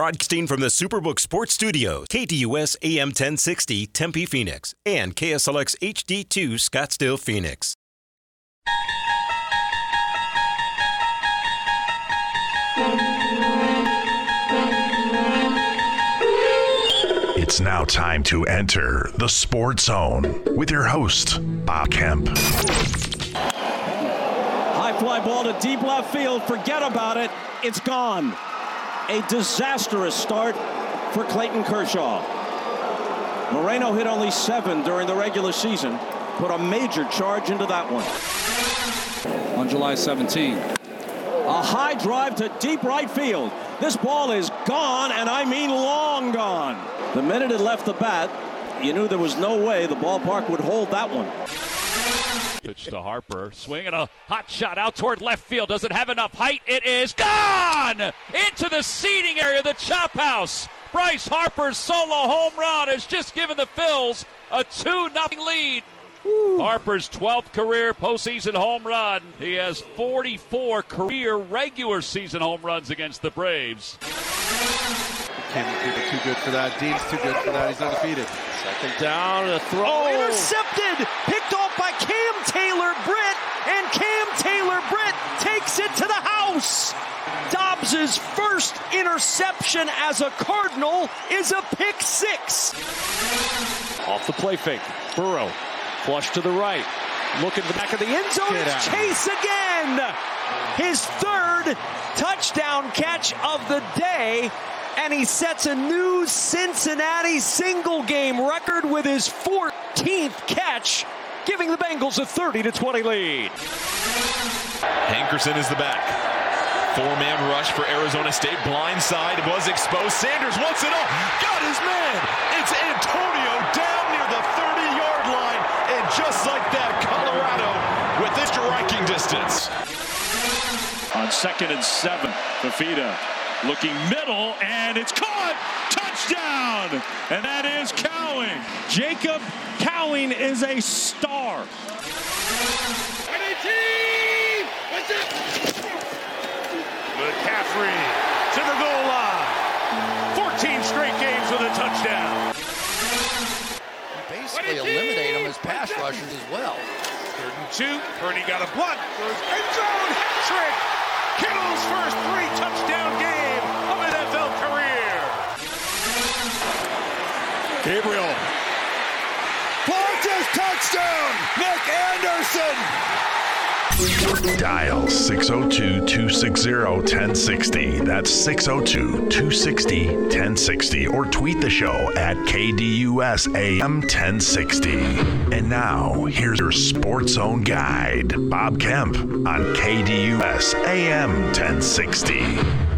Broadcasting from the Superbook Sports Studios, KDUS AM 1060 Tempe Phoenix and KSLX HD2 Scottsdale Phoenix. It's now time to enter the Sports Zone with your host, Bob Kemp. High fly ball to deep left field. Forget about it. It's gone. A disastrous start for Clayton Kershaw. Moreno hit only seven during the regular season. Put a major charge into that one. On July 17. A high drive to deep right field. This ball is gone, and I mean long gone. The minute it left the bat, you knew there was no way the ballpark would hold that one. Pitch to Harper, swinging a hot shot out toward left field. Does it have enough height? It is gone into the seating area, the chop house. Bryce Harper's solo home run has just given the Phils a 2 0 lead. Harper's 12th career postseason home run. He has 44 career regular season home runs against the Braves. Kenny Cooper too good for that. Dean's too good for that. He's undefeated. Second down, a throw. Oh, intercepted! Picked off by Cam Taylor Britt, and Cam Taylor Britt takes it to the house. Dobbs's first interception as a Cardinal is a pick six. Off the play fake. Burrow Flush to the right. Look at the back of the end zone. It's Chase again. His third touchdown catch of the day. And he sets a new Cincinnati single game record with his 14th catch, giving the Bengals a 30 to 20 lead. Hankerson is the back. Four man rush for Arizona State. Blind side was exposed. Sanders wants it all. Got his man. It's Antonio down near the 30 yard line. And just like that, Colorado with this striking distance. On second and seven, Fifita looking middle, and it's caught. Touchdown! And that is Cowing. Jacob Cowing is a star. McCaffrey to the goal line. 14 straight games with a touchdown. Basically eliminate him as pass rushers as well. Third and two. Purdy got a block. Goes end zone. Hat trick. Kittle's first three touchdown game of NFL career. Gabriel. Funches touchdown. Nick Anderson. Dial 602 260 1060. That's 602 260 1060. Or tweet the show at KDUS AM 1060. And now, here's your Sports Zone guide, Bob Kemp on KDUS AM 1060.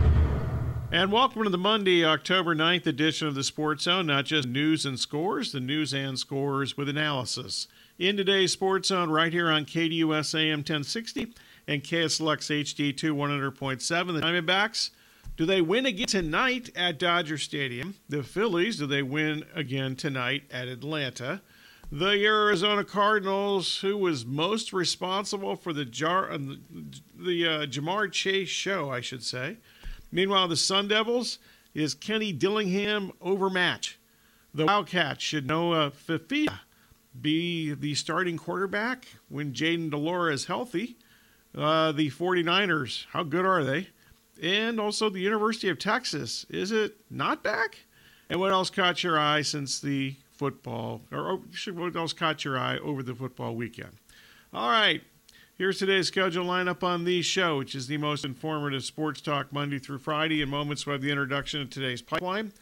And welcome to the Monday, October 9th edition of the Sports Zone. Not just news and scores, the news and scores with analysis. In today's Sports Zone, right here on KDUS AM 1060 and KSLX HD2 100.7. The Diamondbacks, do they win again tonight at Dodger Stadium? The Phillies, do they win again tonight at Atlanta? The Arizona Cardinals, who was most responsible for the, jar, uh, the uh, Ja'Marr Chase show, I should say. Meanwhile, the Sun Devils is Kenny Dillingham overmatch. The Wildcats should Noah uh, Fifita be the starting quarterback when Jayden de Laura is healthy. Uh, the 49ers, how good are they? And also the University of Texas, is it not back? And what else caught your eye since the football, or what else caught your eye over the football weekend? All right, here's today's schedule lineup on the show, which is the most informative sports talk Monday through Friday. In moments, have the introduction of today's pipeline.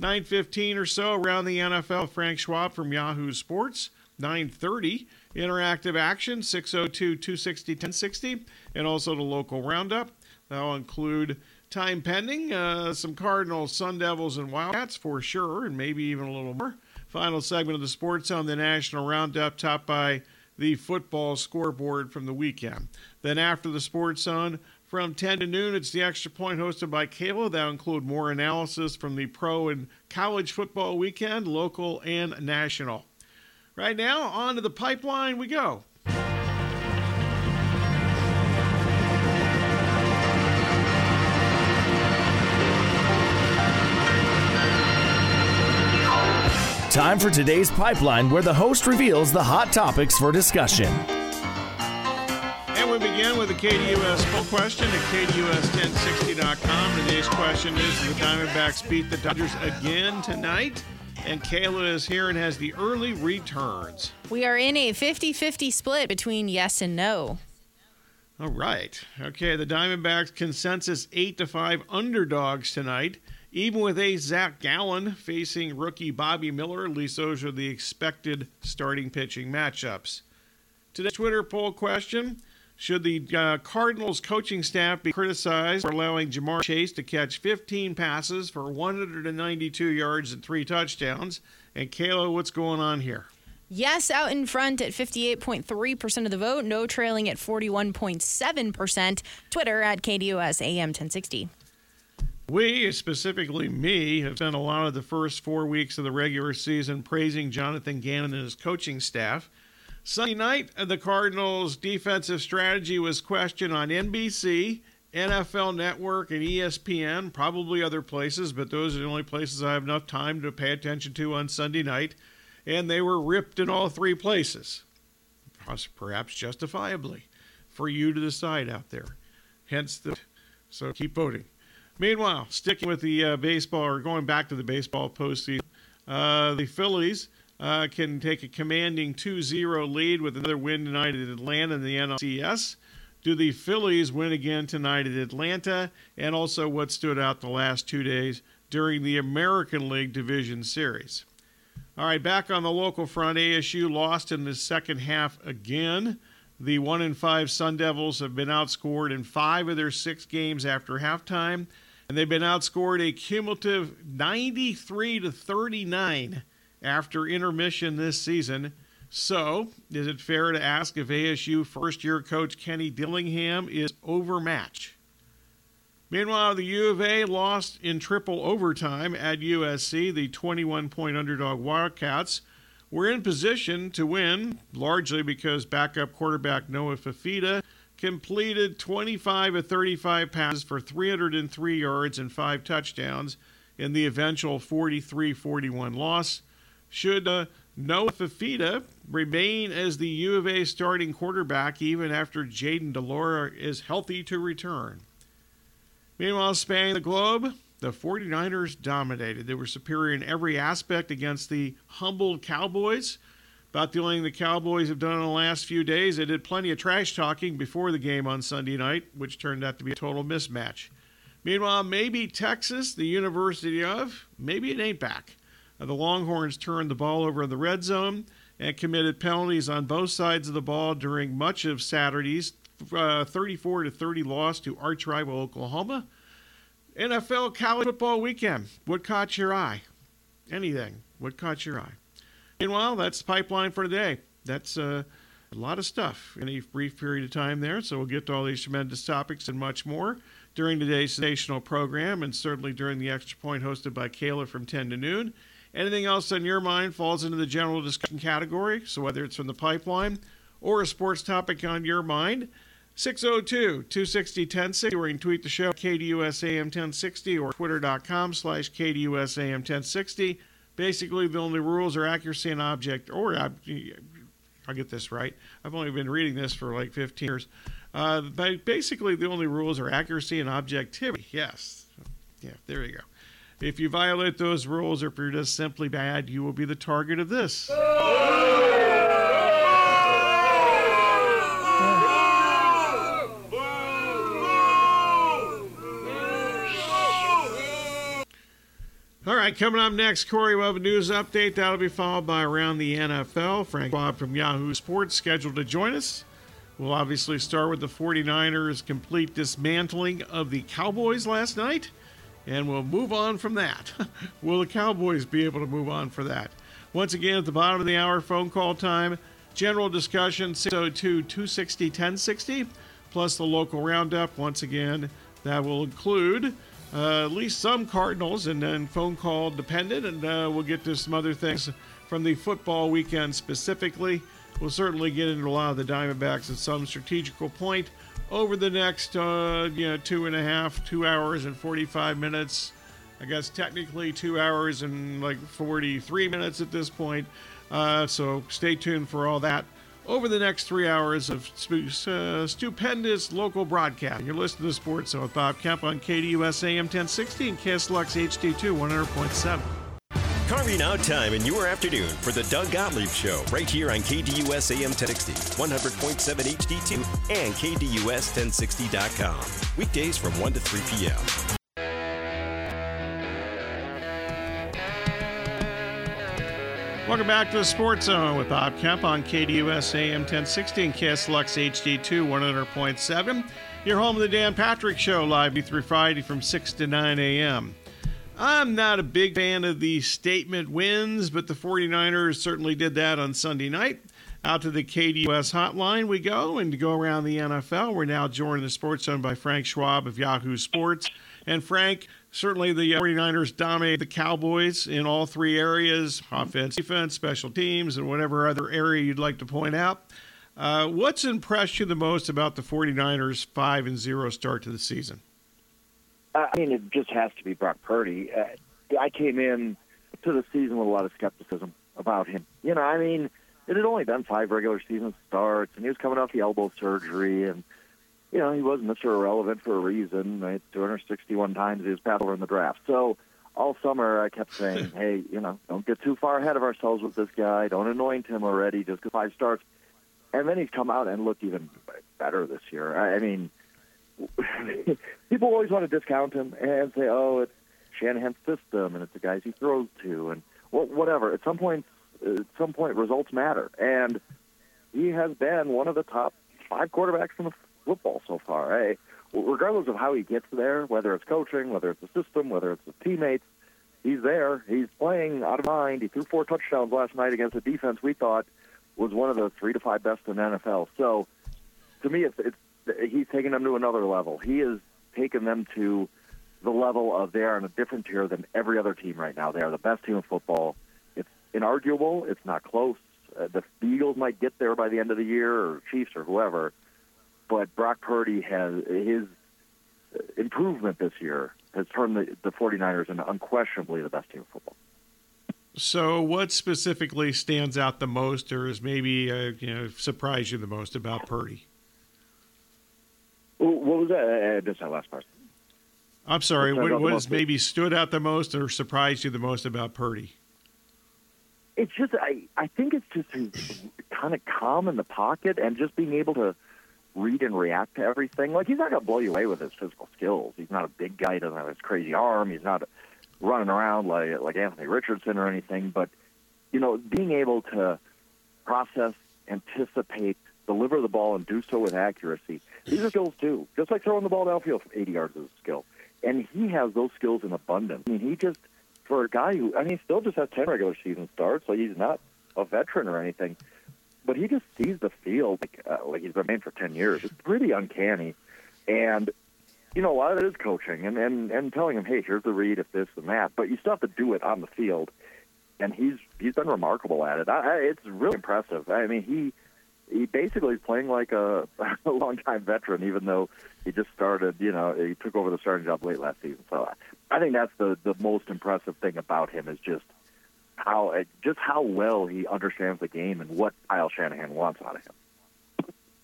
9.15 or so around the NFL, Frank Schwab from Yahoo Sports. 930 interactive action 602 260 1060 and also the local roundup that'll include time pending uh, some cardinals sun devils and wildcats for sure and maybe even a little more final segment of the sports on the national roundup topped by the football scoreboard from the weekend then after the sports on from 10 to noon, it's the Extra Point hosted by Kayla. That'll include more analysis from the pro and college football weekend, local and national. Right now, on to the pipeline we go. Time for today's pipeline, where the host reveals the hot topics for discussion. And we begin with a KDUS poll question at KDUS1060.com. Today's question is the Diamondbacks beat the Dodgers again tonight? And Kayla is here and has the early returns. We are in a 50 50 split between yes and no. All right. Okay, the Diamondbacks consensus 8 to 5 underdogs tonight. Even with a Zach Gallen facing rookie Bobby Miller, at least those are the expected starting pitching matchups. Today's Twitter poll question Should the uh, Cardinals coaching staff be criticized for allowing Ja'Marr Chase to catch 15 passes for 192 yards and three touchdowns? And Kayla, what's going on here? Yes, out in front at 58.3% of the vote. No trailing at 41.7%. Twitter at KDUS AM 1060. We, specifically me, have spent a lot of the first four weeks of the regular season praising Jonathan Gannon and his coaching staff. Sunday night, the Cardinals' defensive strategy was questioned on NBC, NFL Network, and ESPN, probably other places, but those are the only places I have enough time to pay attention to on Sunday night. And they were ripped in all three places, perhaps justifiably, for you to decide out there. Hence the. So keep voting. Meanwhile, sticking with the uh, baseball or going back to the baseball postseason, uh, the Phillies uh, can take a commanding 2 0 lead with another win tonight at Atlanta in the NLDS. Do the Phillies win again tonight at Atlanta? And also, what stood out the last two days during the American League Division Series? All right, back on the local front, ASU lost in the second half again. The 1 and 5 Sun Devils have been outscored in five of their six games after halftime and they've been outscored a cumulative 93 to 39 after intermission this season. So, is it fair to ask if ASU first year coach Kenny Dillingham is overmatched? Meanwhile, the U of A lost in triple overtime at USC. The 21 point underdog Wildcats were in position to win, largely because backup quarterback Noah Fifita completed 25 of 35 passes for 303 yards and five touchdowns in the eventual 43 41 loss. Should uh, Noah Fifita remain as the U of A starting quarterback even after Jayden de Laura is healthy to return? Meanwhile, spanning the globe, the 49ers dominated. They were superior in every aspect against the humbled Cowboys. About the only thing the Cowboys have done in the last few days, they did plenty of trash talking before the game on Sunday night, which turned out to be a total mismatch. Meanwhile, maybe Texas, the University of, maybe it ain't back. Uh, the Longhorns turned the ball over in the red zone and committed penalties on both sides of the ball during much of Saturday's uh, 34 to 30 loss to arch rival Oklahoma. NFL college football weekend. What caught your eye? Anything. What caught your eye? Meanwhile, that's the pipeline for today. That's uh, a lot of stuff in a brief period of time there. So we'll get to all these tremendous topics and much more during today's sensational program and certainly during the extra point hosted by Kayla from 10 to noon. Anything else on your mind falls into the general discussion category. So whether it's from the pipeline or a sports topic on your mind, 602 260 1060, or you can tweet the show KDUSAM 1060 or twitter.com slash KDUSAM 1060. Basically, the only rules are accuracy and object, or I'll get this right. I've only been reading this for like 15 years. Uh, but basically, the only rules are accuracy and objectivity. Yes. Yeah, there you go. If you violate those rules or if you're just simply bad, you will be the target of this. All right, coming up next, Corey will have a news update. That'll be followed by Around the NFL. Frank Schwab from Yahoo Sports scheduled to join us. We'll obviously start with the 49ers' complete dismantling of the Cowboys last night, and we'll move on from that. Will the Cowboys be able to move on for that? Once again, at the bottom of the hour, phone call time, general discussion 602 260 1060, plus the local roundup. Once again, that will include uh, at least some Cardinals, and then phone call dependent, and uh, we'll get to some other things from the football weekend specifically. We'll certainly get into a lot of the Diamondbacks at some strategical point over the next, uh, you know, two and a half, two hours and 45 minutes. I guess technically two hours and like 43 minutes at this point. Uh, so stay tuned for all that over the next three hours of uh, stupendous local broadcast. You're listening to Sports with Bob Kemp on KDUS AM 1060 and KSLX HD2 100.7. Carving out time in your afternoon for the Doug Gottlieb Show right here on KDUS AM 1060, 100.7 HD2, and KDUS1060.com. Weekdays from 1 to 3 p.m. Welcome back to the Sports Zone with Bob Kemp on KDUS AM 1060 and KSLX HD2 100.7. Your home of the Dan Patrick Show, live through Friday from 6 to 9 a.m. I'm not a big fan of the statement wins, but the 49ers certainly did that on Sunday night. Out to the KDUS hotline we go, and to go around the NFL, we're now joined in the Sports Zone by Frank Schwab of Yahoo Sports. And Frank, certainly the 49ers dominate the Cowboys in all three areas offense, defense, special teams, and whatever other area you'd like to point out. Uh, what's impressed you the most about the 49ers' 5 and 0 start to the season? I mean, it just has to be Brock Purdy. Uh, I came in to the season with a lot of skepticism about him. You know, I mean, it had only been five regular season starts, and he was coming off the elbow surgery, and you know, he was Mr. Irrelevant for a reason. Right? 261 times he was passed over in the draft. So all summer I kept saying, hey, you know, don't get too far ahead of ourselves with this guy. Don't anoint him already just because five starts. And then he's come out and looked even better this year. I mean, people always want to discount him and say, oh, it's Shanahan's system and it's the guys he throws to and whatever. At some point, at some point, results matter. And he has been one of the top five quarterbacks in the football so far. Hey, regardless of how he gets there, whether it's coaching, whether it's the system, whether it's the teammates, he's there. He's playing out of mind. He threw four touchdowns last night against a defense we thought was one of the three to five best in the NFL. So, to me, it's, it's he's taken them to another level. He has taken them to the level of they are in a different tier than every other team right now. They are the best team in football. It's inarguable. It's not close. Uh, the Eagles might get there by the end of the year, or Chiefs, or whoever but Brock Purdy has his improvement this year has turned the, the 49ers into unquestionably the best team in football. So, what specifically stands out the most, or is maybe uh, you know surprised you the most about Purdy? What was that? I missed that last part. I'm sorry. What, what has maybe stood out the most, or surprised you the most about Purdy? It's just I I think it's just kind of calm in the pocket and just being able to read and react to everything. Like he's not going to blow you away with his physical skills. He's not a big guy. He doesn't have his crazy arm. He's not running around like like Anthony Richardson or anything. But you know, being able to process, anticipate, deliver the ball, and do so with accuracy. These are skills too. Just like throwing the ball downfield from 80 yards is a skill. And he has those skills in abundance. I mean, he just for a guy who I mean, he still just has 10 regular season starts, so he's not a veteran or anything but he just sees the field like uh, like he's been made for ten years. It's pretty uncanny, and you know a lot of it is coaching and and and telling him, hey, here's the read, if this and that. But you still have to do it on the field, and he's he's been remarkable at it. I, I, it's really impressive. I mean, he he basically is playing like a, a longtime veteran, even though he just started. You know, he took over the starting job late last season. So I think that's the the most impressive thing about him is just how uh, just how well he understands the game and what Kyle Shanahan wants out of him.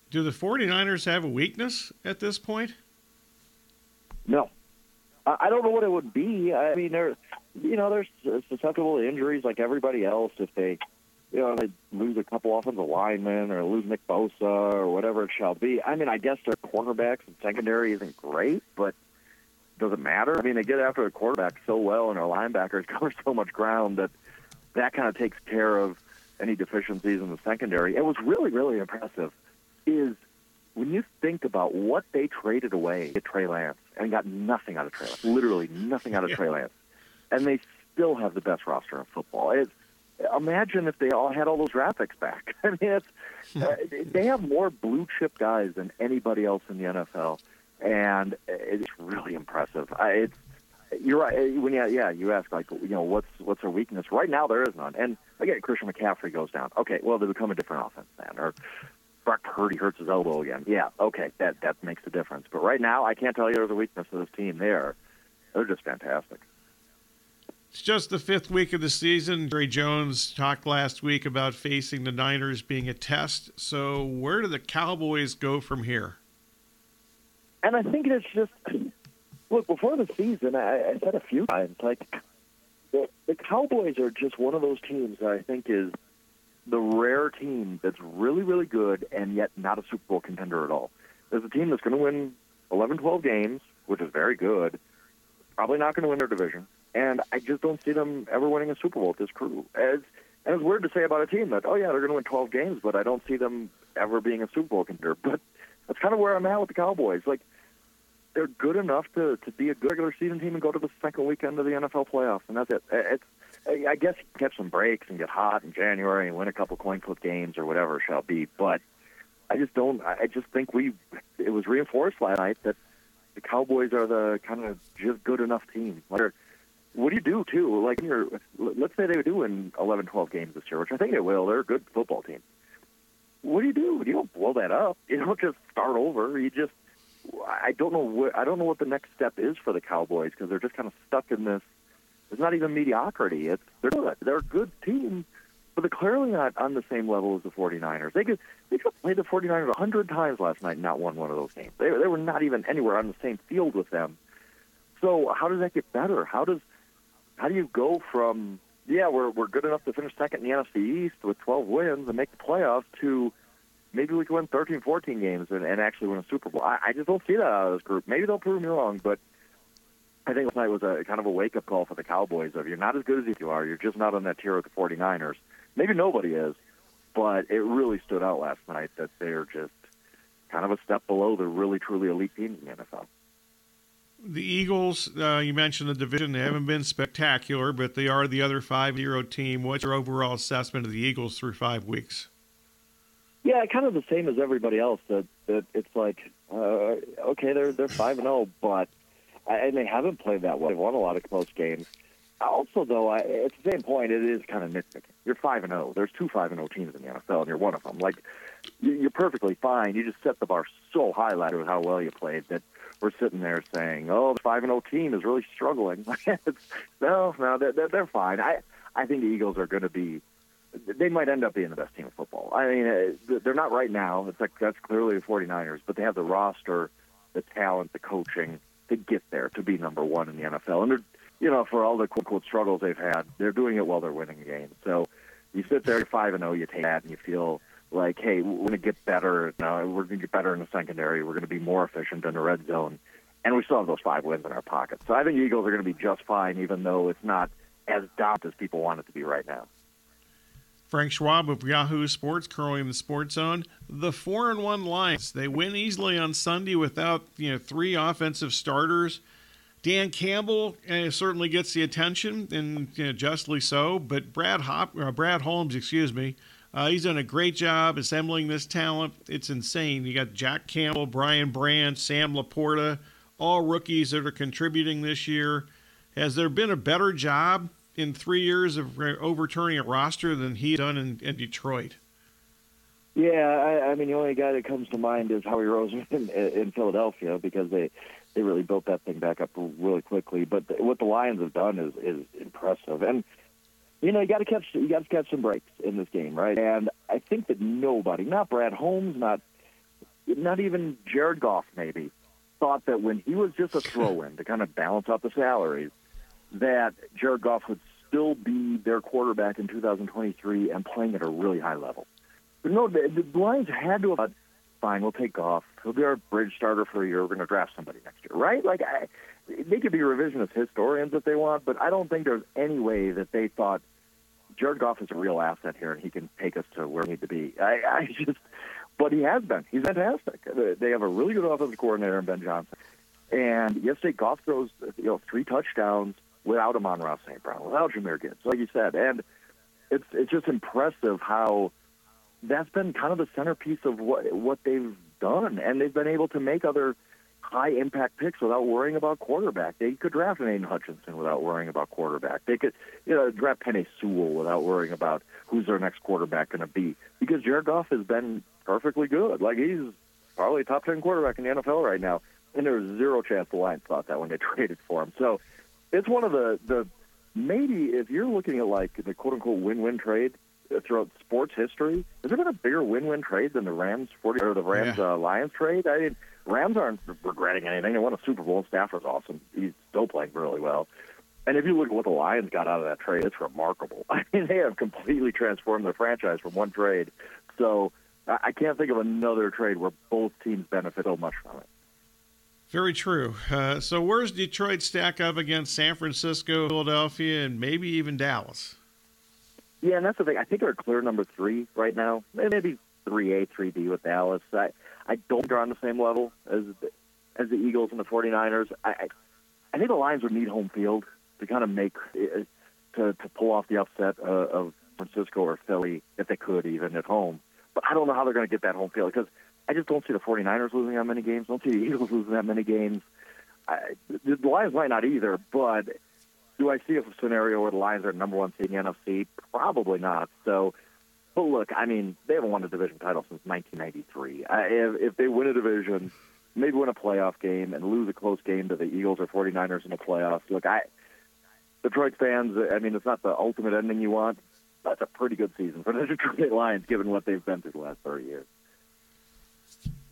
Do the 49ers have a weakness at this point? No. I don't know what it would be. I mean, they're, you know, they're susceptible to injuries like everybody else. If they, you know, they lose a couple offensive linemen or lose Nick Bosa or whatever it shall be. I mean, I guess their cornerbacks and secondary isn't great, but does it matter? I mean, they get after the quarterback so well, and their linebackers cover so much ground that that kind of takes care of any deficiencies in the secondary. It was really, really impressive is when you think about what they traded away at Trey Lance and got nothing out of Trey Lance, literally nothing out of Trey Lance, and they still have the best roster in football. It's, imagine if they all had all those draft picks back. I mean, it's, uh, they have more blue chip guys than anybody else in the NFL, and it's really impressive. It's you're right. When you, yeah, you ask like, you know, what's what's their weakness? Right now, there is none. And again, Christian McCaffrey goes down. Okay, well, they become a different offense then. Or Brock Purdy hurts his elbow again. Yeah, okay, that that makes a difference. But right now, I can't tell you there's a weakness to this team. There, they're just fantastic. It's just the fifth week of the season. Jerry Jones talked last week about facing the Niners being a test. So, where do the Cowboys go from here? And I think it's just look before the season. I, I said a few times like the, the Cowboys are just one of those teams that I think is the rare team that's really, really good and yet not a Super Bowl contender at all. There's a team that's going to win 11, 12 games, which is very good. Probably not going to win their division, and I just don't see them ever winning a Super Bowl with this crew. As and it's weird to say about a team that, oh yeah, they're going to win 12 games, but I don't see them ever being a Super Bowl contender. But that's kind of where I'm at with the Cowboys. Like they're good enough to to be a good regular season team and go to the second weekend of the NFL playoffs, and that's it. Uh, it's I guess catch some breaks and get hot in January and win a couple coin flip games or whatever shall be. But I just don't. I just think we. It was reinforced last night that the Cowboys are the kind of just good enough team. Like, what do you do too? Like, you're, let's say they do win 11, 12 games this year, which I think they will. They're a good football team. What do you do? You don't blow that up. You don't just start over. You just. I don't know what I don't know what the next step is for the Cowboys because they're just kind of stuck in this it's not even mediocrity. It's they're good. They're a good team, but they're clearly not on the same level as the 49ers. They could they could play the 49ers a hundred times last night and not won one of those games. They they were not even anywhere on the same field with them. So how does that get better? How does how do you go from yeah we're we're good enough to finish second in the NFC East with 12 wins and make the playoffs to maybe we can win 13, 14 games and, and actually win a Super Bowl. I, I just don't see that out of this group. Maybe they'll prove me wrong, but I think last night was a kind of a wake up call for the Cowboys of you're not as good as you are. You're just not on that tier with the 49ers. Maybe nobody is, but it really stood out last night that they're just kind of a step below the really truly elite teams in the NFL. The Eagles, uh, you mentioned the division. They haven't been spectacular, but they are the other 5 0 team. What's your overall assessment of the Eagles through five weeks? Yeah, kind of the same as everybody else. That, that it's like, uh, okay, they're they're five and zero, oh, but and they haven't played that well. They've won a lot of close games. Also, though, I, at the same point, it is kind of nitpicking. You're five and zero. Oh. There's two five and zero oh teams in the NFL, and you're one of them. Like you're perfectly fine. You just set the bar so high last with how well you played that we're sitting there saying, "Oh, the five and zero team is really struggling." no, no, they're, they're fine. I I think the Eagles are going to be. They might end up being the best team of football. I mean, uh, they're not right now. It's like that's clearly the 49ers, but they have the roster, the talent, the coaching to get there to be number one in the NFL. And they're, you know, for all the quote unquote struggles they've had, they're doing it while they're winning games. So you sit there five and zero, oh, you take that, and you feel like, hey, we're going to get better. Now we're going to get better in the secondary. We're going to be more efficient in the red zone, and we still have those five wins in our pocket. So I think Eagles are going to be just fine, even though it's not as dominant as people want it to be right now. Frank Schwab of Yahoo Sports, in the Sports Zone. The four and one Lions they win easily on Sunday without you know three offensive starters. Dan Campbell uh, certainly gets the attention, and you know, justly so. But Brad Hop, uh, Brad Holmes, excuse me, uh, he's done a great job assembling this talent. It's insane. You got Jack Campbell, Brian Branch, Sam LaPorta, all rookies that are contributing this year. Has there been a better job in three years of overturning a roster than he done in, in Detroit. Yeah, I, I mean the only guy that comes to mind is Howie Roseman in, in Philadelphia because they they really built that thing back up really quickly. But the, what the Lions have done is is impressive, and you know you got to catch you got to catch some breaks in this game, right? And I think that nobody, not Brad Holmes, not not even Jared Goff, maybe thought that when he was just a throw-in to kind of balance out the salaries that Jared Goff would still be their quarterback in 2023 and playing at a really high level. But no, the, the Lions had to have fine, we'll take Goff. He'll be our bridge starter for a year. We're going to draft somebody next year, right? Like, I, they could be revisionist historians if they want, but I don't think there's any way that they thought Jared Goff is a real asset here and he can take us to where we need to be. I, I just, but he has been. He's fantastic. They have a really good offensive coordinator in Ben Johnson. And yesterday, Goff throws you know three touchdowns without Amon-Ra St. Brown, without Jahmyr Gibbs, like you said. And it's it's just impressive how that's been kind of the centerpiece of what what they've done, and they've been able to make other high impact picks without worrying about quarterback. They could draft an Aidan Hutchinson without worrying about quarterback. They could you know draft Penei Sewell without worrying about who's their next quarterback going to be because Jared Goff has been perfectly good. Like he's probably top ten quarterback in the NFL right now, and there's zero chance the Lions thought that when they traded for him. So it's one of the the maybe if you're looking at like the quote unquote win-win trade uh, throughout sports history, has there been a bigger win-win trade than the Rams 40 or the Rams Yeah. uh, Lions trade? I mean, Rams aren't regretting anything. They won a Super Bowl. Stafford's awesome. He's still playing really well. And if you look at what the Lions got out of that trade, it's remarkable. I mean, they have completely transformed their franchise from one trade. So I can't think of another trade where both teams benefit so much from it. Very true. Uh, so where's Detroit stack up against San Francisco, Philadelphia, and maybe even Dallas? Yeah, and that's the thing. I think they're clear number three right now. Maybe three A, three B with Dallas. I I don't think they're on the same level as as the Eagles and the 49ers. I I, I think the Lions would need home field to kind of make uh, to to pull off the upset uh, of Francisco or Philly if they could even at home. But I don't know how they're going to get that home field because I just don't see the 49ers losing that many games. Don't see the Eagles losing that many games. I, the Lions might not either, but do I see a scenario where the Lions are number one seed in the NFC? Probably not. So, but look, I mean, they haven't won a division title since 1993. Uh, if, if they win a division, maybe win a playoff game and lose a close game to the Eagles or 49ers in the playoffs, look, I Detroit fans, I mean, it's not the ultimate ending you want. That's a pretty good season for the Detroit Lions, given what they've been through the last 30 years.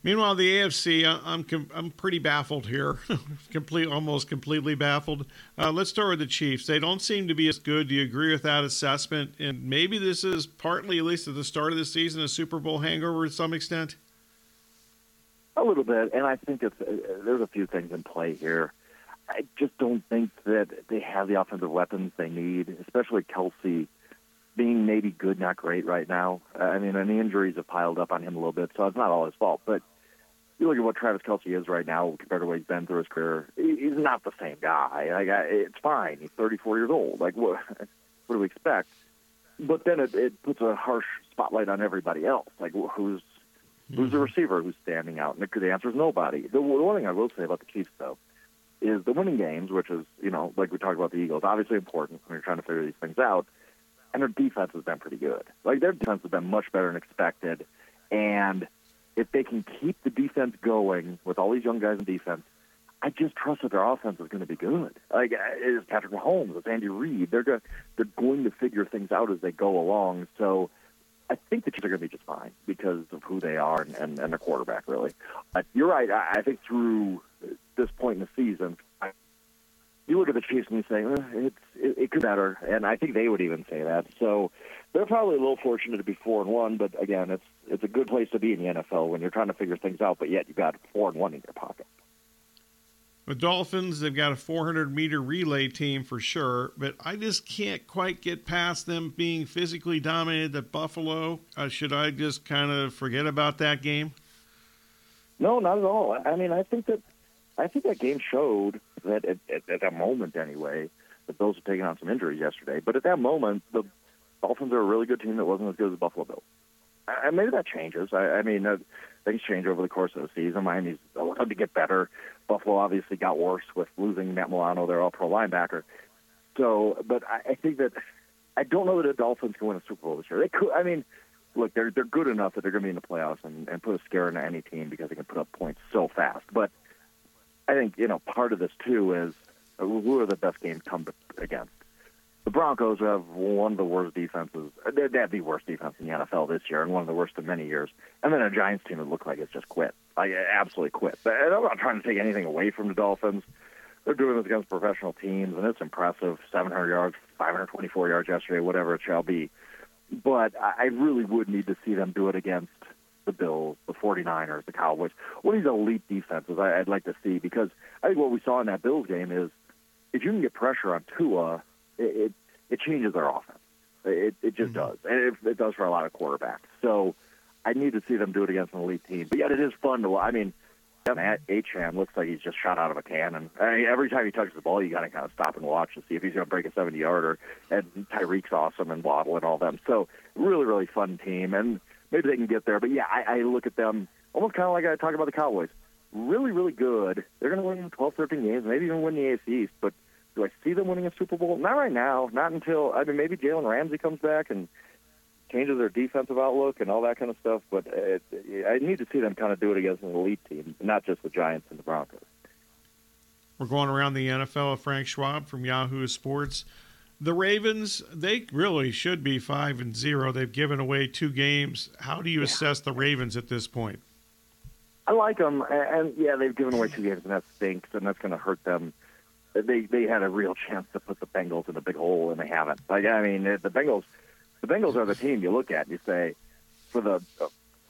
Meanwhile, the AFC, I'm I'm pretty baffled here, complete, almost completely baffled. Uh, let's start with the Chiefs. They don't seem to be as good. Do you agree with that assessment? And maybe this is partly, at least at the start of the season, a Super Bowl hangover to some extent. A little bit, and I think it's uh, there's a few things in play here. I just don't think that they have the offensive weapons they need, especially Kelce being maybe good, not great right now. Uh, I mean, and the injuries have piled up on him a little bit, so it's not all his fault. But you look at what Travis Kelce is right now compared to what he's been through his career. He's not the same guy. Like, I- it's fine. He's 34 years old. Like, what, what do we expect? But then it, it puts a harsh spotlight on everybody else. Like, who's who's the mm-hmm. receiver who's standing out? And the, answer is nobody. The, the one thing I will say about the Chiefs, though, is the winning games, which is, you know, like we talked about the Eagles, obviously important when you're trying to figure these things out. And their defense has been pretty good. Like, their defense has been much better than expected. And if they can keep the defense going with all these young guys in defense, I just trust that their offense is going to be good. Like uh, it's Patrick Mahomes, it's Andy Reid. They're go- they're going to figure things out as they go along. So I think the Chiefs are going to be just fine because of who they are and, and, and their quarterback, really. But you're right. I, I think through this point in the season, I, you look at the Chiefs and you say, eh, it's it, it could be better, and I think they would even say that. So they're probably a little fortunate to be four and one, but again, it's it's a good place to be in the NFL when you're trying to figure things out, but yet you've got four and one in your pocket. The Dolphins, they've got a 400 meter relay team for sure, but I just can't quite get past them being physically dominated at Buffalo. Uh, should I just kind of forget about that game? No, not at all. I mean, I think that I think that game showed that at, at, at that moment, anyway, that those are taking on some injuries yesterday. But at that moment, the Dolphins are a really good team that wasn't as good as the Buffalo Bills. And maybe that changes. I, I mean, uh, things change over the course of the season. Miami's allowed to get better. Buffalo obviously got worse with losing Matt Milano, their all-pro linebacker. So, but I, I think that I don't know that the Dolphins can win a Super Bowl this year. They could. I mean, look, they're they're good enough that they're going to be in the playoffs and, and put a scare into any team because they can put up points so fast. But I think you know part of this too is uh, who are the best games come against. The Broncos have one of the worst defenses. They they have the worst defense in the NFL this year, and one of the worst in many years. And then a Giants team that looked like it's just quit, like absolutely quit. And I'm not trying to take anything away from the Dolphins. They're doing this against professional teams, and it's impressive. 700 yards, 524 yards yesterday, whatever it shall be. But I I really would need to see them do it against the Bills, the 49ers, the Cowboys, one of these elite defenses I, I'd like to see because I think what we saw in that Bills game is if you can get pressure on Tua, it, it, it changes their offense. It, it just hmm. does. And it, it does for a lot of quarterbacks. So I need to see them do it against an elite team. But yet it is fun to I mean, Matt Achane looks like he's just shot out of a cannon. I mean, every time he touches the ball, you got to kind of stop and watch and see if he's going to break a 70 yarder. And Tyreek's awesome and Waddle and all them. So really, really fun team. And maybe they can get there. But yeah, I, I look at them almost kind of like I talk about the Cowboys. Really, really good. They're going to win 12, 13 games, maybe even win the AFC East. But do I see them winning a Super Bowl? Not right now. Not until I mean maybe Jalen Ramsey comes back and changes their defensive outlook and all that kind of stuff. But uh, it, I need to see them kind of do it against an elite team, not just the Giants and the Broncos. We're going around the NFL with Frank Schwab from Yahoo Sports. The Ravens, they really should be five and zero. They've given away two games. How do you yeah. assess the Ravens at this point? I like them, and yeah, they've given away two games, and that stinks, and that's going to hurt them. They they had a real chance to put the Bengals in a big hole, and they haven't. Like I mean, the Bengals, the Bengals are the team you look at and you say, for the, uh,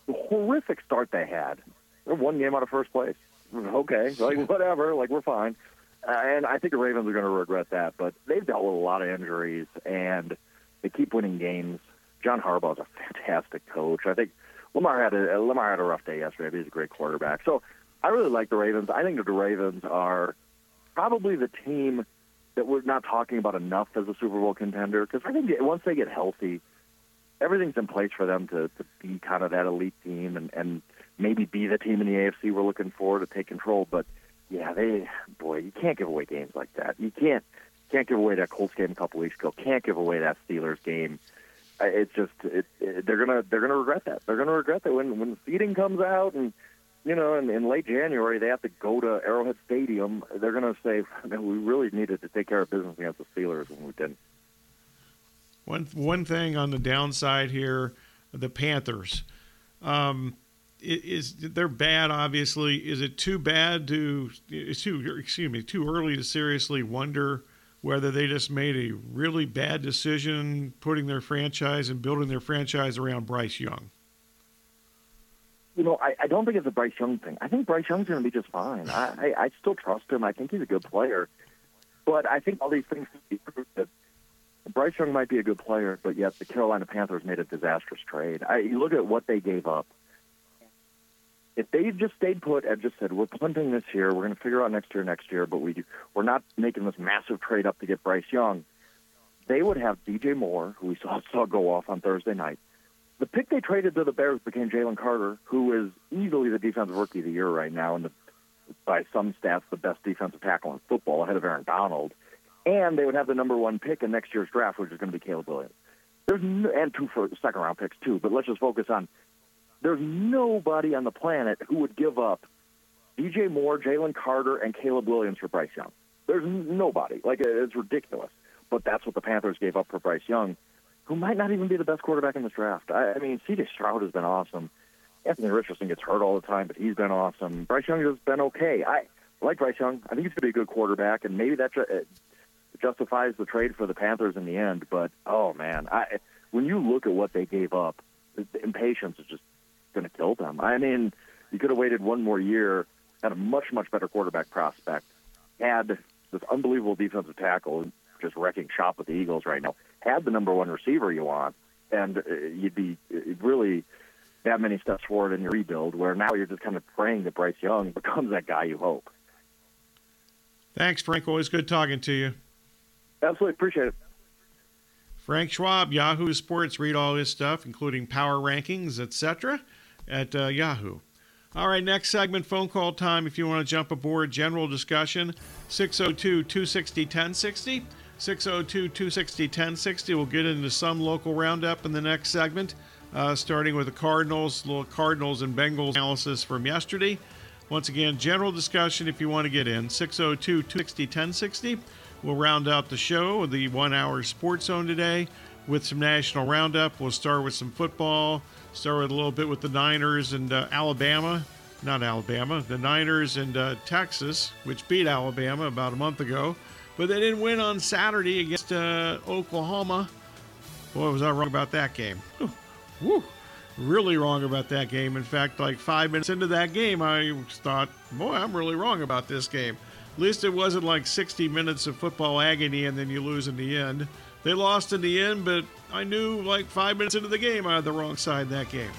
the horrific start they had, they're one game out of first place. Okay, like whatever, like we're fine. Uh, and I think the Ravens are going to regret that, but they've dealt with a lot of injuries, and they keep winning games. John Harbaugh is a fantastic coach. I think Lamar had a Lamar had a rough day yesterday, but he's a great quarterback. So I really like the Ravens. I think that the Ravens are probably the team that we're not talking about enough as a Super Bowl contender because I think once they get healthy, everything's in place for them to, to be kind of that elite team and, and maybe be the team in the AFC we're looking for to take control. But yeah, they boy, you can't give away games like that. You can't can't give away that Colts game a couple weeks ago. Can't give away that Steelers game. It's just it, it, they're gonna they're gonna regret that. They're gonna regret that when when the seeding comes out and you know in, in late January they have to go to Arrowhead Stadium. They're gonna say we really needed to take care of business against the Steelers when we didn't. One one thing on the downside here, the Panthers. Um, is they're bad obviously. Is it too bad to too excuse me too early to seriously wonder whether they just made a really bad decision putting their franchise and building their franchise around Bryce Young? You know I, I don't think it's a Bryce Young thing. I think Bryce Young's going to be just fine. I, I I still trust him. I think he's a good player. But I think all these things that Bryce Young might be a good player, but yet the Carolina Panthers made a disastrous trade. I, you look at what they gave up if they just stayed put and just said, "We're punting this year. We're going to figure out next year, next year," but we we're not making this massive trade up to get Bryce Young, they would have DJ Moore, who we saw saw go off on Thursday night. The pick they traded to the Bears became Jalen Carter, who is easily the defensive rookie of the year right now, and by some stats, the best defensive tackle in football, ahead of Aaron Donald. And they would have the number one pick in next year's draft, which is going to be Caleb Williams. There's no, and two for second round picks too. But let's just focus on there's nobody on the planet who would give up DJ Moore, Jalen Carter, and Caleb Williams for Bryce Young. There's nobody. Like it's ridiculous. But that's what the Panthers gave up for Bryce Young, who might not even be the best quarterback in this draft. I, I mean, C.J. Stroud has been awesome. Anthony Richardson gets hurt all the time, but he's been awesome. Bryce Young has been okay. I like Bryce Young. I think he's going to be a good quarterback, and maybe that uh, justifies the trade for the Panthers in the end. But oh man, I when you look at what they gave up, the impatience is just going to kill them. I mean, you could have waited one more year, had a much, much better quarterback prospect, had this unbelievable defensive tackle, just wrecking shop with the Eagles right now, had the number one receiver you want, and uh, you'd be uh, really that many steps forward in your rebuild, where now you're just kind of praying that Bryce Young becomes that guy you hope. Thanks, Frank. Always good talking to you. Absolutely. Appreciate it. Frank Schwab, Yahoo Sports. Read all his stuff, including power rankings, etc at uh, Yahoo. All right, next segment, phone call time. If you want to jump aboard, general discussion, 602 260 1060. 602 260 1060. We'll get into some local roundup in the next segment, uh, starting with the Cardinals, little Cardinals and Bengals analysis from yesterday. Once again, general discussion if you want to get in, 602 260 1060. We'll round out the show, of the one hour sports zone today, with some national roundup. We'll start with some football. Start with a little bit with the Niners and uh, Alabama, not Alabama, the Niners and uh, Texas, which beat Alabama about a month ago, but they didn't win on Saturday against uh, Oklahoma. Boy, was I wrong about that game. Woo, really wrong about that game. In fact, like five minutes into that game, I thought, boy, I'm really wrong about this game. At least it wasn't like 60 minutes of football agony and then you lose in the end. They lost in the end, but I knew like five minutes into the game I had the wrong side that game.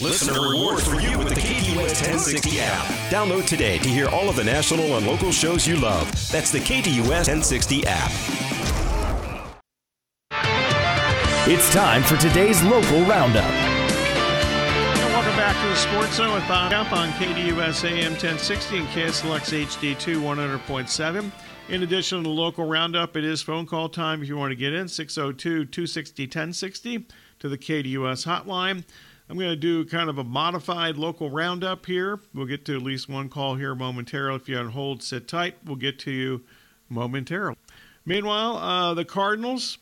Listener rewards for you with the KDUS 1060 app. Download today to hear all of the national and local shows you love. That's the KDUS 1060 app. It's time for today's local roundup back to the Sports Zone with Bob Kemp on KDUS AM 1060 and KSLX HD2 100.7. In addition to the local roundup, it is phone call time if you want to get in 602 260 1060 to the KDUS hotline. I'm going to do kind of a modified local roundup here. We'll get to at least one call here momentarily. If you're on hold, sit tight. We'll get to you momentarily. Meanwhile, uh, the Cardinals,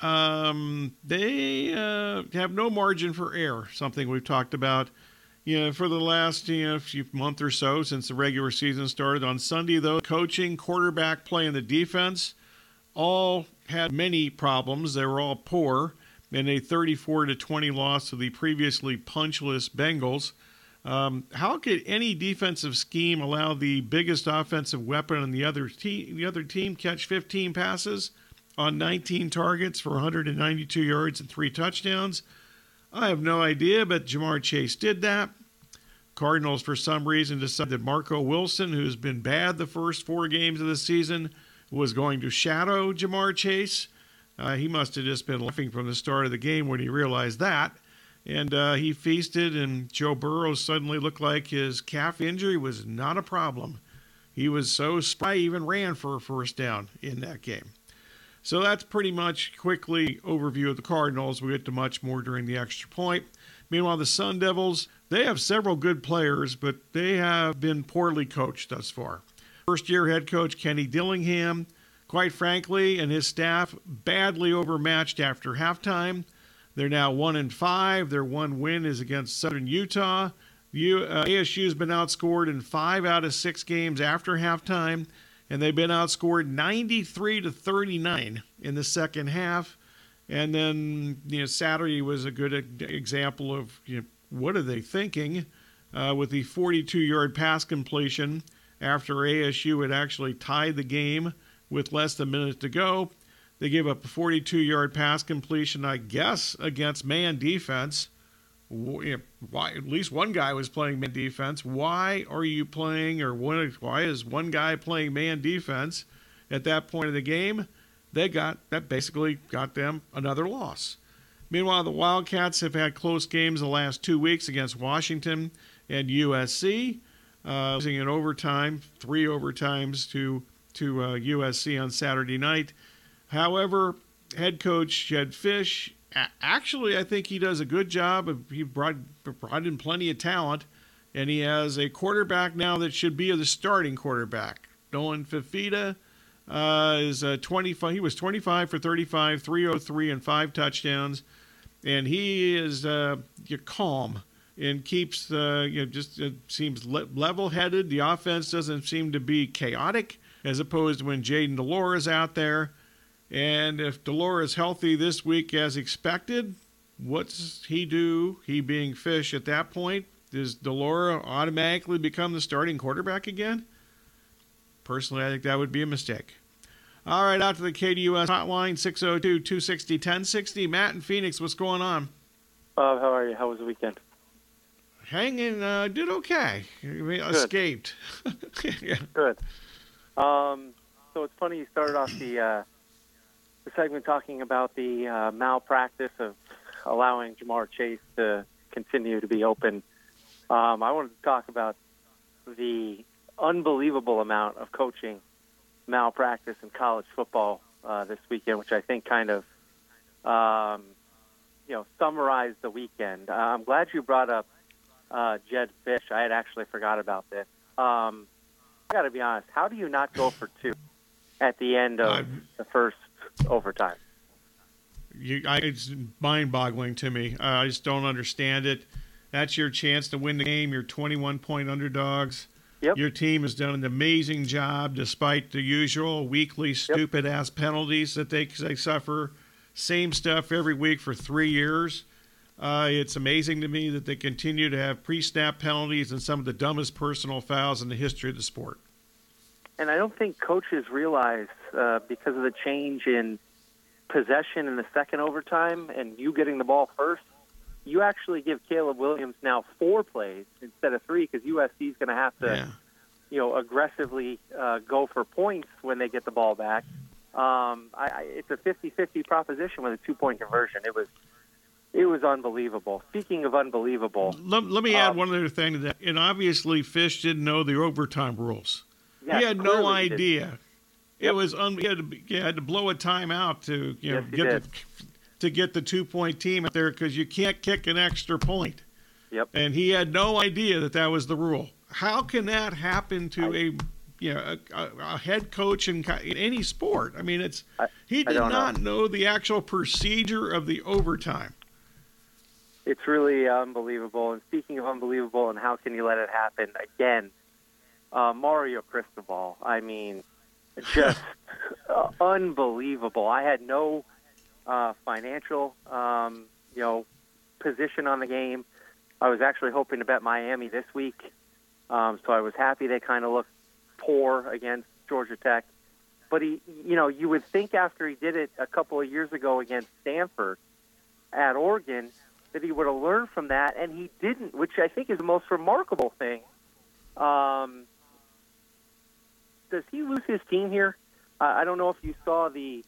um, they uh, have no margin for error, something we've talked about you know, for the last you know, month or so since the regular season started. On Sunday, though, coaching, quarterback play, and the defense all had many problems. They were all poor in a 34 to 20 loss to the previously punchless Bengals. Um, how could any defensive scheme allow the biggest offensive weapon on the other team, the other team catch 15 passes on 19 targets for 192 yards and three touchdowns? I have no idea, but Ja'Marr Chase did that. Cardinals, for some reason, decided that Marco Wilson, who's been bad the first four games of the season, was going to shadow Ja'Marr Chase. Uh, he must have just been laughing from the start of the game when he realized that. And uh, he feasted, and Joe Burrow suddenly looked like his calf injury was not a problem. He was so spry, even ran for a first down in that game. So that's pretty much quickly overview of the Cardinals. We'll get to much more during the extra point. Meanwhile, the Sun Devils, they have several good players, but they have been poorly coached thus far. First year head coach Kenny Dillingham quite frankly, and his staff badly overmatched after halftime. They're now one and five. Their one win is against Southern Utah. U, uh, ASU has been outscored in five out of six games after halftime, and they've been outscored 93 to 39 in the second half. And then you know Saturday was a good example of you know, what are they thinking uh, with the 42-yard pass completion after ASU had actually tied the game with less than a minute to go. They gave up a 42 yard pass completion, I guess, against man defense. Why, at least one guy was playing man defense. Why are you playing, or why is one guy playing man defense at that point of the game? They got that basically got them another loss. Meanwhile, the Wildcats have had close games the last two weeks against Washington and USC, uh, losing in overtime, three overtimes to to uh, USC on Saturday night. However, head coach Jedd Fisch, actually, I think he does a good job. He brought, brought in plenty of talent, and he has a quarterback now that should be the starting quarterback. Nolan Fifita uh, is uh, 25. He was 25 for 35, 303, and five touchdowns, and he is uh, calm and keeps uh, you know just uh, seems le- level-headed. The offense doesn't seem to be chaotic as opposed to when Jayden de Laura is out there. And if de Laura is healthy this week as expected, what's he do? He being Fisch at that point, does de Laura automatically become the starting quarterback again? Personally, I think that would be a mistake. All right, out to the KDUS hotline, 602 260 1060. Matt in Phoenix, what's going on? Bob, how are you? How was the weekend? Hanging, uh, did okay. Escaped. yeah. Good. Um, so it's funny you started off the uh, the segment talking about the uh, malpractice of allowing Ja'Marr Chase to continue to be open. Um, I wanted to talk about the unbelievable amount of coaching malpractice in college football uh, this weekend, which I think kind of um, you know summarized the weekend. Uh, I'm glad you brought up uh, Jedd Fisch. I had actually forgot about this. Um, I got to be honest. How do you not go for two at the end of the first overtime? You, I, it's mind-boggling to me. Uh, I just don't understand it. That's your chance to win the game. You're 21 point underdogs. Yep. Your team has done an amazing job despite the usual weekly stupid yep. ass penalties that they, they suffer. Same stuff every week for three years. Uh, it's amazing to me that they continue to have pre-snap penalties and some of the dumbest personal fouls in the history of the sport. And I don't think coaches realize uh, because of the change in possession in the second overtime and you getting the ball first, you actually give Caleb Williams now four plays instead of three because USC is going to have to, yeah. you know, aggressively uh, go for points when they get the ball back. Um, I, I, it's a 50-50 proposition with a two-point conversion. It was it was unbelievable. Speaking of unbelievable, let, let me add um, one other thing to that. And obviously, Fisch didn't know the overtime rules. He had no idea. Yep. It was un, he, had to, he had to blow a timeout to you know yes, get the, to get the two point team up there because you can't kick an extra point. Yep. And he had no idea that that was the rule. How can that happen to I, a you know a, a, head coach in, in, any sport? I mean, it's I, he did not know. know the actual procedure of the overtime. It's really unbelievable. And speaking of unbelievable, and how can you let it happen again? Uh, Mario Cristobal. I mean, just unbelievable. I had no uh, financial, um, you know, position on the game. I was actually hoping to bet Miami this week, um, so I was happy they kind of looked poor against Georgia Tech. But he, you know, you would think after he did it a couple of years ago against Stanford at Oregon that he would have learned from that, and he didn't, which I think is the most remarkable thing. Um, does he lose his team here? Uh, I don't know if you saw the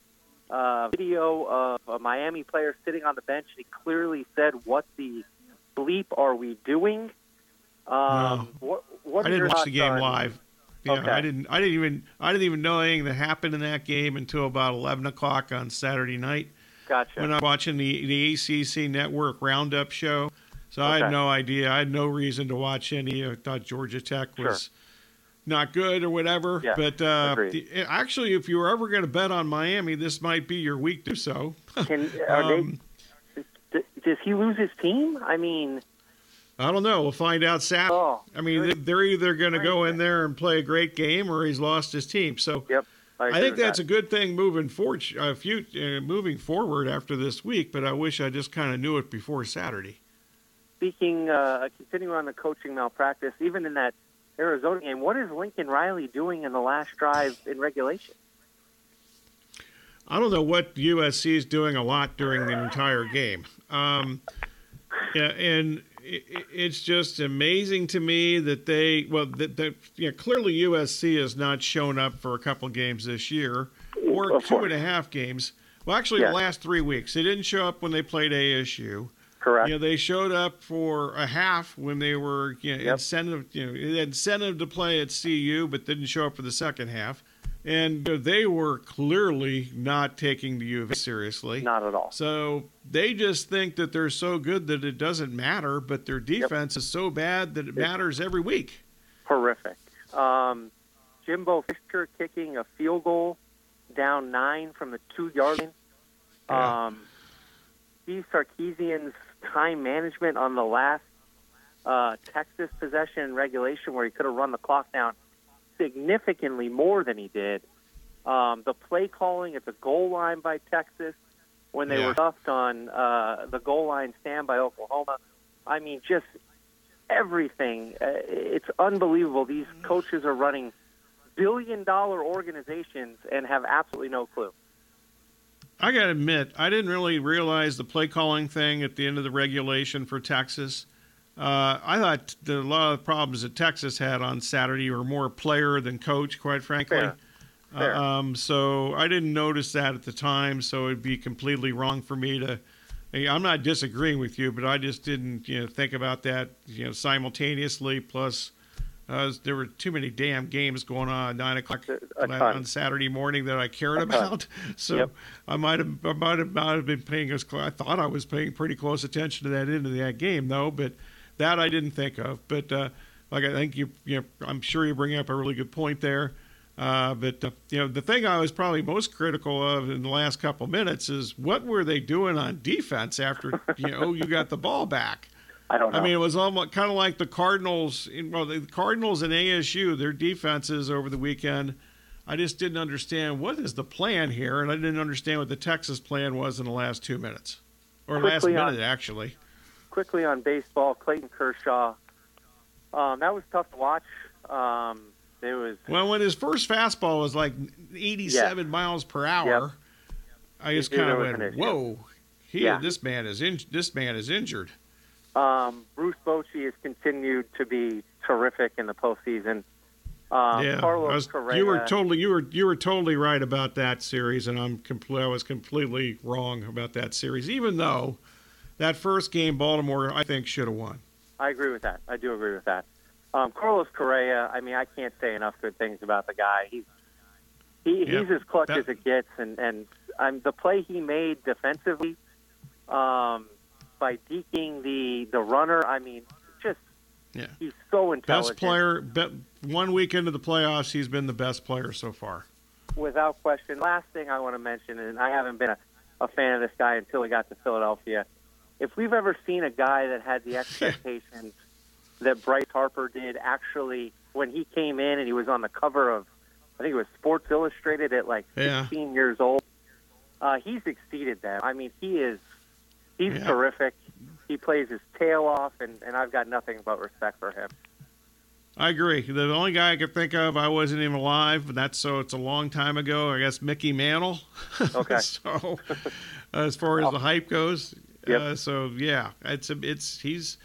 uh, video of a Miami player sitting on the bench. He clearly said, "What the bleep are we doing?" Um, no. What, what I didn't watch the game on... live. Yeah, okay. I didn't. I didn't even. I didn't even know anything that happened in that game until about eleven o'clock on Saturday night. Gotcha. When I was watching the the ACC Network Roundup show, so okay. I had no idea. I had no reason to watch any. I thought Georgia Tech was. Not good or whatever, yeah, but uh, the, actually, if you were ever going to bet on Miami, this might be your week to so. Can, um, they, does he lose his team? I mean, I don't know. We'll find out Saturday. Oh, I mean, they're either going to go in there and play a great game, or he's lost his team. So, yep, I, I think that's that. a good thing moving forward. Uh, few, uh, moving forward after this week, but I wish I just kind of knew it before Saturday. Speaking, uh, continuing on the coaching malpractice, even in that Arizona game, what is Lincoln Riley doing in the last drive in regulation? I don't know what USC is doing a lot during the entire game. Um, yeah, and it's just amazing to me that they well that, that yeah, clearly USC has not shown up for a couple games this year or two and a half games. Well, actually, Yeah. the last three weeks they didn't show up when they played ASU. Correct. You know, they showed up for a half when they were you know, Yep. incentive you know incentive to play at CU, but didn't show up for the second half. And uh, they were clearly not taking the U of A seriously. Not at all. So they just think that they're so good that it doesn't matter, but their defense is so bad that it matters every week. Horrific. Um, Jimbo Fisher kicking a field goal down nine from the two yard line. Yeah. Um, Steve Sarkisian's time management on the last uh, Texas possession in regulation, where he could have run the clock down significantly more than he did. Um, the play calling at the goal line by Texas when they Yeah. were stuffed on uh, the goal line stand by Oklahoma. I mean, just everything. Uh, it's unbelievable. These coaches are running billion dollar organizations and have absolutely no clue. I got to admit, I didn't really realize the play calling thing at the end of the regulation for Texas. Uh, I thought the, a lot of the problems that Texas had on Saturday were more player than coach, quite frankly. Fair. Fair. Uh, um, so I didn't notice that at the time, so it'd be completely wrong for me to. I'm not disagreeing with you, but I just didn't you know, think about that you know simultaneously. Plus, uh, there were too many damn games going on at nine o'clock A la- ton. on Saturday morning that I cared about. So Yep. I might have I might have not have been paying as close. I thought I was paying pretty close attention to that end of that game though, but that I didn't think of. But uh, like I think you you know, I'm sure you bring up a really good point there. Uh, but uh, you know the thing I was probably most critical of in the last couple minutes is what were they doing on defense after you know you got the ball back. I don't know. I mean, it was almost kind of like the Cardinals. Well, the Cardinals and ASU, their defenses over the weekend. I just didn't understand what is the plan here, and I didn't understand what the Texas plan was in the last two minutes, or last Quickly on- minute actually. quickly on baseball, Clayton Kershaw. Um, that was tough to watch. Um, there was Well, when his first fastball was like 87 miles per hour, I just kind of went, "Whoa, he, Yeah. this man is in, this man is injured." Um, Bruce Bochy has continued to be terrific in the postseason. Um, yeah, was- Correa. you were totally you were you were totally right about that series, and I'm compl- I was completely wrong about that series. Even though that first game, Baltimore, I think should have won. I agree with that. I do agree with that. Um, Carlos Correa. I mean, I can't say enough good things about the guy. He's he, Yeah, he's as clutch that- as it gets, and and I'm the play he made defensively um, by deking the the runner. I mean, just yeah, he's so intelligent. Best player. Be, one week into the playoffs, he's been the best player so far. Without question. Last thing I want to mention, and I haven't been a, a fan of this guy until he got to Philadelphia. If we've ever seen a guy that had the expectations that Bryce Harper did, actually, when he came in and he was on the cover of, I think it was Sports Illustrated at like 16 yeah. years old, uh, he's exceeded that. I mean, he is, he's Yeah. terrific. He plays his tail off, and, and I've got nothing but respect for him. I agree. The only guy I could think of, I wasn't even alive, but that's so it's a long time ago. I guess Mickey Mantle. Okay. so, as far as the hype goes, Yep. uh, so yeah, it's a, it's he's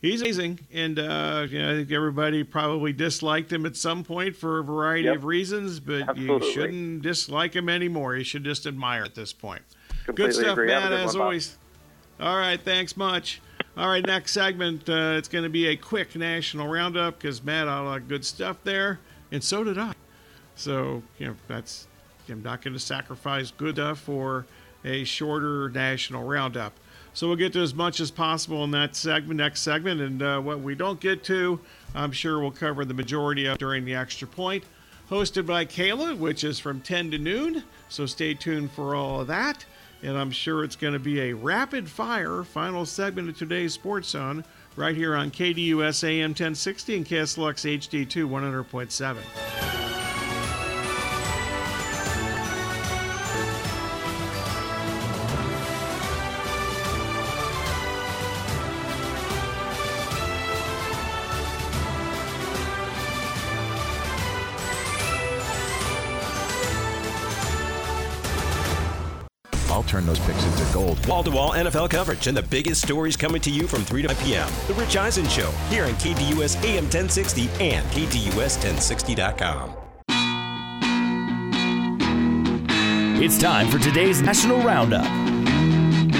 he's amazing, and uh, you know, I think everybody probably disliked him at some point for a variety Yep. of reasons, but Absolutely. you shouldn't dislike him anymore. You should just admire at this point. Completely Good stuff, agree. Matt, as one, Bob. All right, thanks much. All right, next segment, uh, it's going to be a quick national roundup because Matt had a lot of good stuff there, and so did I. So, you know, that's, I'm not going to sacrifice good stuff for a shorter national roundup. So we'll get to as much as possible in that segment, next segment, and uh, what we don't get to, I'm sure we'll cover the majority of during the extra point. Hosted by Kayla, which is from 10 to noon. So stay tuned for all of that. And I'm sure it's going to be a rapid fire final segment of today's Sports Zone right here on KDUS AM 1060 and KSLX HD2 100.7. turn those picks into gold. Wall to wall NFL coverage and the biggest stories coming to you from 3 to 5 p.m. The Rich Eisen Show here on KDUS AM 1060 and KDUS1060.com. It's time for today's National Roundup. And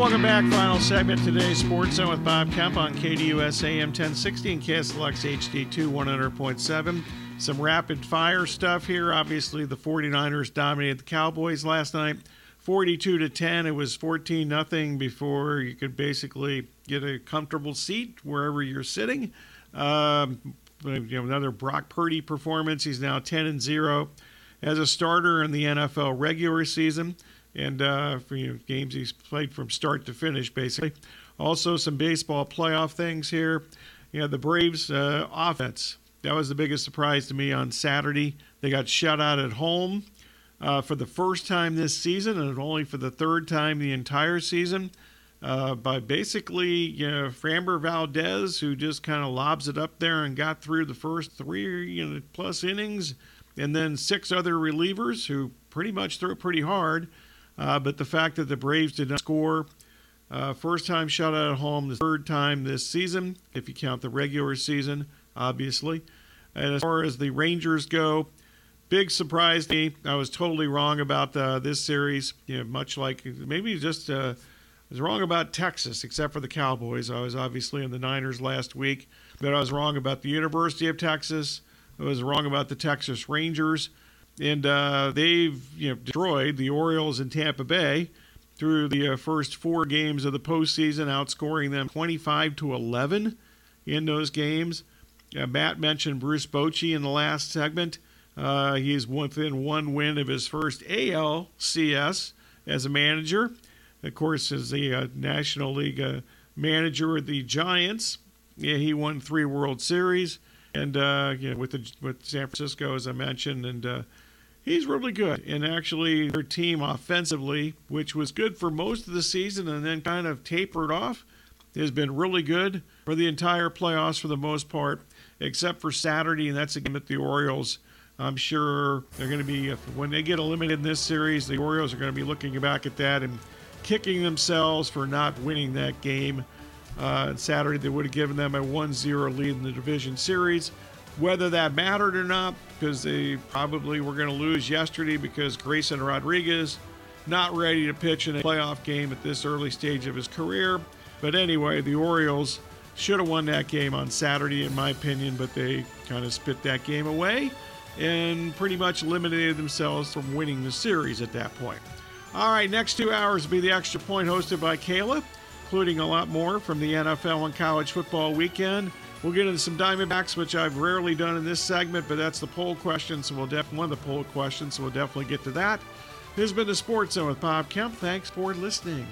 welcome back. Final segment today's Sports Zone with Bob Kemp on KDUS AM 1060 and KSLX HD2 100.7. Some rapid fire stuff here. Obviously, the 49ers dominated the Cowboys last night. 42 to 10. It was 14 nothing before you could basically get a comfortable seat wherever you're sitting. Um, you know, another Brock Purdy performance. He's now 10 and 0 as a starter in the NFL regular season and uh, for you know, games he's played from start to finish, basically. Also, some baseball playoff things here. You know, the Braves uh, offense. That was the biggest surprise to me on Saturday. They got shut out at home uh, for the first time this season, and only for the third time the entire season. Uh, by basically, you know, Framber Valdez, who just kind of lobs it up there and got through the first three you know, plus innings, and then six other relievers who pretty much threw it pretty hard. Uh, but the fact that the Braves did not score, uh, first time shutout at home, the third time this season, if you count the regular season, obviously. And as far as the Rangers go, big surprise to me. I was totally wrong about uh, this series. You know, much like maybe just uh, I was wrong about Texas, except for the Cowboys. I was obviously in the Niners last week, but I was wrong about the University of Texas. I was wrong about the Texas Rangers, and uh, they've you know destroyed the Orioles in Tampa Bay through the uh, first four games of the postseason, outscoring them 25 to 11 in those games. Uh, Matt mentioned Bruce Bochy in the last segment. Uh, he's within one win of his first ALCS as a manager. Of course, as the uh, National League uh, manager of the Giants, yeah, he won three World Series, and uh, you know, with the with San Francisco, as I mentioned, and uh, he's really good. And actually, their team offensively, which was good for most of the season and then kind of tapered off, has been really good for the entire playoffs for the most part, except for Saturday, and that's a game at the Orioles. I'm sure they're going to be, if, when they get eliminated in this series, the Orioles are going to be looking back at that and kicking themselves for not winning that game. Uh, Saturday, they would have given them a 1 0 lead in the division series. Whether that mattered or not, because they probably were going to lose yesterday because Grayson Rodriguez not ready to pitch in a playoff game at this early stage of his career. But anyway, the Orioles should have won that game on Saturday, in my opinion, but they kind of spit that game away and pretty much eliminated themselves from winning the series at that point. All right, next two hours will be the extra point hosted by Kayla, including a lot more from the NFL and college football weekend. We'll get into some Diamondbacks, which I've rarely done in this segment, but that's the poll question, so we'll definitely one of the poll questions, so we'll definitely get to that. This has been the Sports Zone with Bob Kemp. Thanks for listening.